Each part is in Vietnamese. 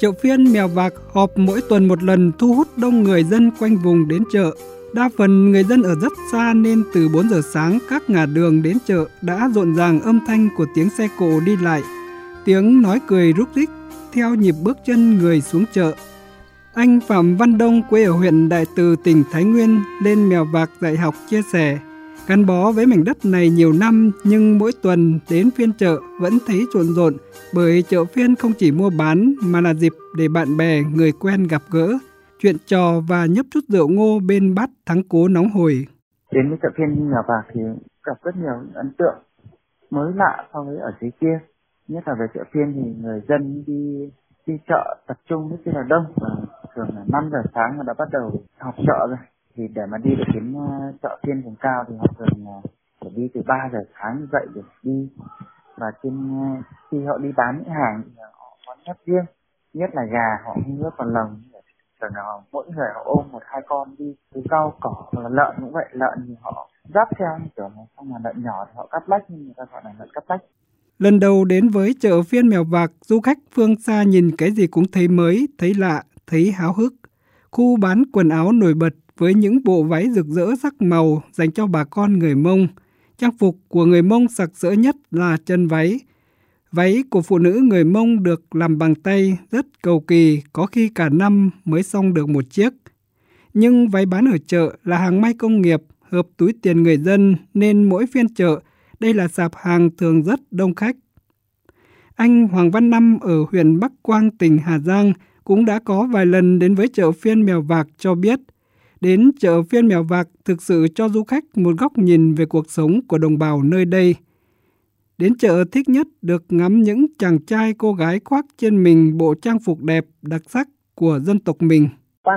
Chợ phiên Mèo Vạc họp mỗi tuần một lần thu hút đông người dân quanh vùng đến chợ. Đa phần người dân ở rất xa nên từ 4 giờ sáng các ngả đường đến chợ đã rộn ràng âm thanh của tiếng xe cộ đi lại, tiếng nói cười rúc rích theo nhịp bước chân người xuống chợ. Anh Phạm Văn Đông quê ở huyện Đại Từ tỉnh Thái Nguyên lên Mèo Vạc dạy học chia sẻ Gắn bó với mảnh đất này nhiều năm nhưng mỗi tuần đến phiên chợ vẫn thấy trộn rộn bởi chợ phiên không chỉ mua bán mà là dịp để bạn bè, người quen gặp gỡ, chuyện trò và nhấp chút rượu ngô bên bát thắng cố nóng hổi. Đến với chợ phiên nhà bạc thì gặp rất nhiều ấn tượng mới lạ so với ở dưới kia. Nhất là về chợ phiên thì người dân đi đi chợ tập trung rất là đông và thường là 5 giờ sáng là đã bắt đầu học chợ rồi thì để mà đi được đến ờ, chợ phiên vùng cao thì họ thường ờ, phải đi từ 3 giờ sáng dậy để đi. Và trên ờ, khi họ đi bán những hàng thì họ có nếp riêng nhất là gà họ không nuốt vào lồng. Thường là mỗi người họ ôm một hai con đi từ rau cỏ hoặc là lợn cũng vậy. Lợn thì họ dắt theo kiểu này xong là lợn nhỏ thì họ cắt lách nhưng người ta gọi là lợn cắt lách. Lần đầu đến với chợ phiên mèo vạc, du khách phương xa nhìn cái gì cũng thấy mới, thấy lạ, thấy háo hức. Khu bán quần áo nổi bật với những bộ váy rực rỡ sắc màu dành cho bà con người Mông. Trang phục của người Mông sặc sỡ nhất là chân váy. Váy của phụ nữ người Mông được làm bằng tay rất cầu kỳ, có khi cả năm mới xong được một chiếc. Nhưng váy bán ở chợ là hàng may công nghiệp, hợp túi tiền người dân nên mỗi phiên chợ đây là sạp hàng thường rất đông khách. Anh Hoàng Văn Năm ở huyện Bắc Quang, tỉnh Hà Giang cũng đã có vài lần đến với chợ phiên Mèo Vạc cho biết Đến chợ phiên mèo vạc thực sự cho du khách một góc nhìn về cuộc sống của đồng bào nơi đây. Đến chợ thích nhất được ngắm những chàng trai cô gái khoác trên mình bộ trang phục đẹp đặc sắc của dân tộc mình. À,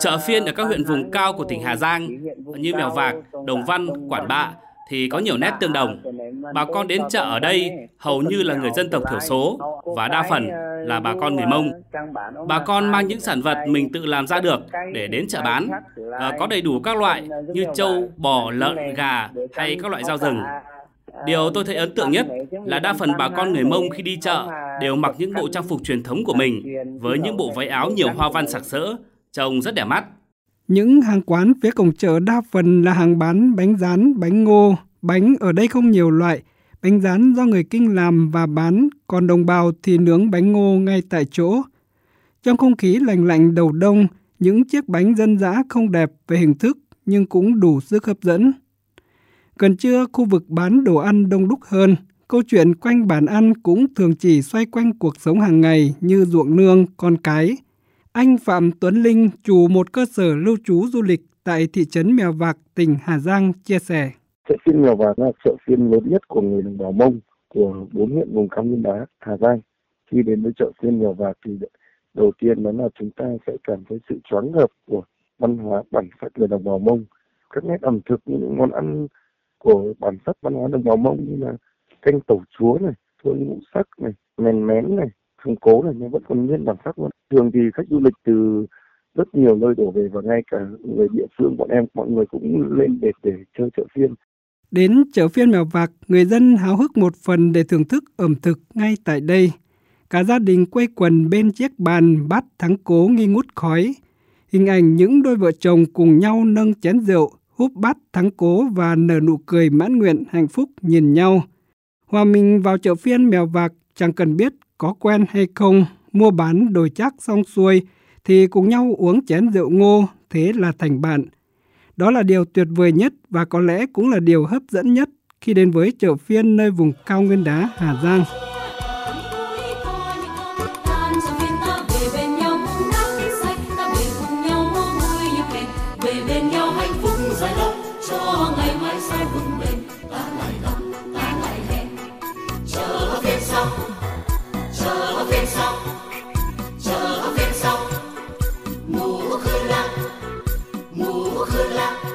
chợ phiên ở các huyện vùng cao của tỉnh Hà Giang như Mèo Vạc, Đồng Văn, Quản Bạ thì có nhiều nét tương đồng. Bà con đến chợ ở đây hầu như là người dân tộc thiểu số và đa phần là bà con người Mông. Bà con mang những sản vật mình tự làm ra được để đến chợ bán. À, có đầy đủ các loại như trâu, bò, lợn, gà hay các loại rau rừng. Điều tôi thấy ấn tượng nhất là đa phần bà con người Mông khi đi chợ đều mặc những bộ trang phục truyền thống của mình với những bộ váy áo nhiều hoa văn sặc sỡ, trông rất đẹp mắt. Những hàng quán phía cổng chợ đa phần là hàng bán bánh rán, bánh ngô. Bánh ở đây không nhiều loại, bánh rán do người Kinh làm và bán, còn đồng bào thì nướng bánh ngô ngay tại chỗ. Trong không khí lành lạnh đầu đông, những chiếc bánh dân dã không đẹp về hình thức nhưng cũng đủ sức hấp dẫn. Gần trưa, khu vực bán đồ ăn đông đúc hơn. Câu chuyện quanh bàn ăn cũng thường chỉ xoay quanh cuộc sống hàng ngày như ruộng nương, con cái – anh Phạm Tuấn Linh, chủ một cơ sở lưu trú du lịch tại thị trấn Mèo Vạc, tỉnh Hà Giang chia sẻ. Chợ phiên Mèo Vạc là chợ phiên lớn nhất của người đồng bào Mông của bốn huyện vùng cao nguyên đá Hà Giang. Khi đến với chợ phiên Mèo Vạc thì đầu tiên đó là chúng ta sẽ cảm thấy sự choáng ngợp của văn hóa bản sắc người đồng bào Mông. Các nét ẩm thực những món ăn của bản sắc văn hóa đồng bào Mông như là canh tàu chúa này, thôn ngũ sắc này, mèn mén này, không cố là nhưng vẫn còn nguyên bản sắc luôn thường thì khách du lịch từ rất nhiều nơi đổ về và ngay cả người địa phương bọn em mọi người cũng lên để để chơi chợ phiên Đến chợ phiên Mèo Vạc, người dân háo hức một phần để thưởng thức ẩm thực ngay tại đây. Cả gia đình quây quần bên chiếc bàn bát thắng cố nghi ngút khói. Hình ảnh những đôi vợ chồng cùng nhau nâng chén rượu, húp bát thắng cố và nở nụ cười mãn nguyện hạnh phúc nhìn nhau. Hòa mình vào chợ phiên Mèo Vạc chẳng cần biết có quen hay không, mua bán đổi chắc xong xuôi, thì cùng nhau uống chén rượu ngô, thế là thành bạn. Đó là điều tuyệt vời nhất và có lẽ cũng là điều hấp dẫn nhất khi đến với chợ phiên nơi vùng cao nguyên đá Hà Giang. Dracula.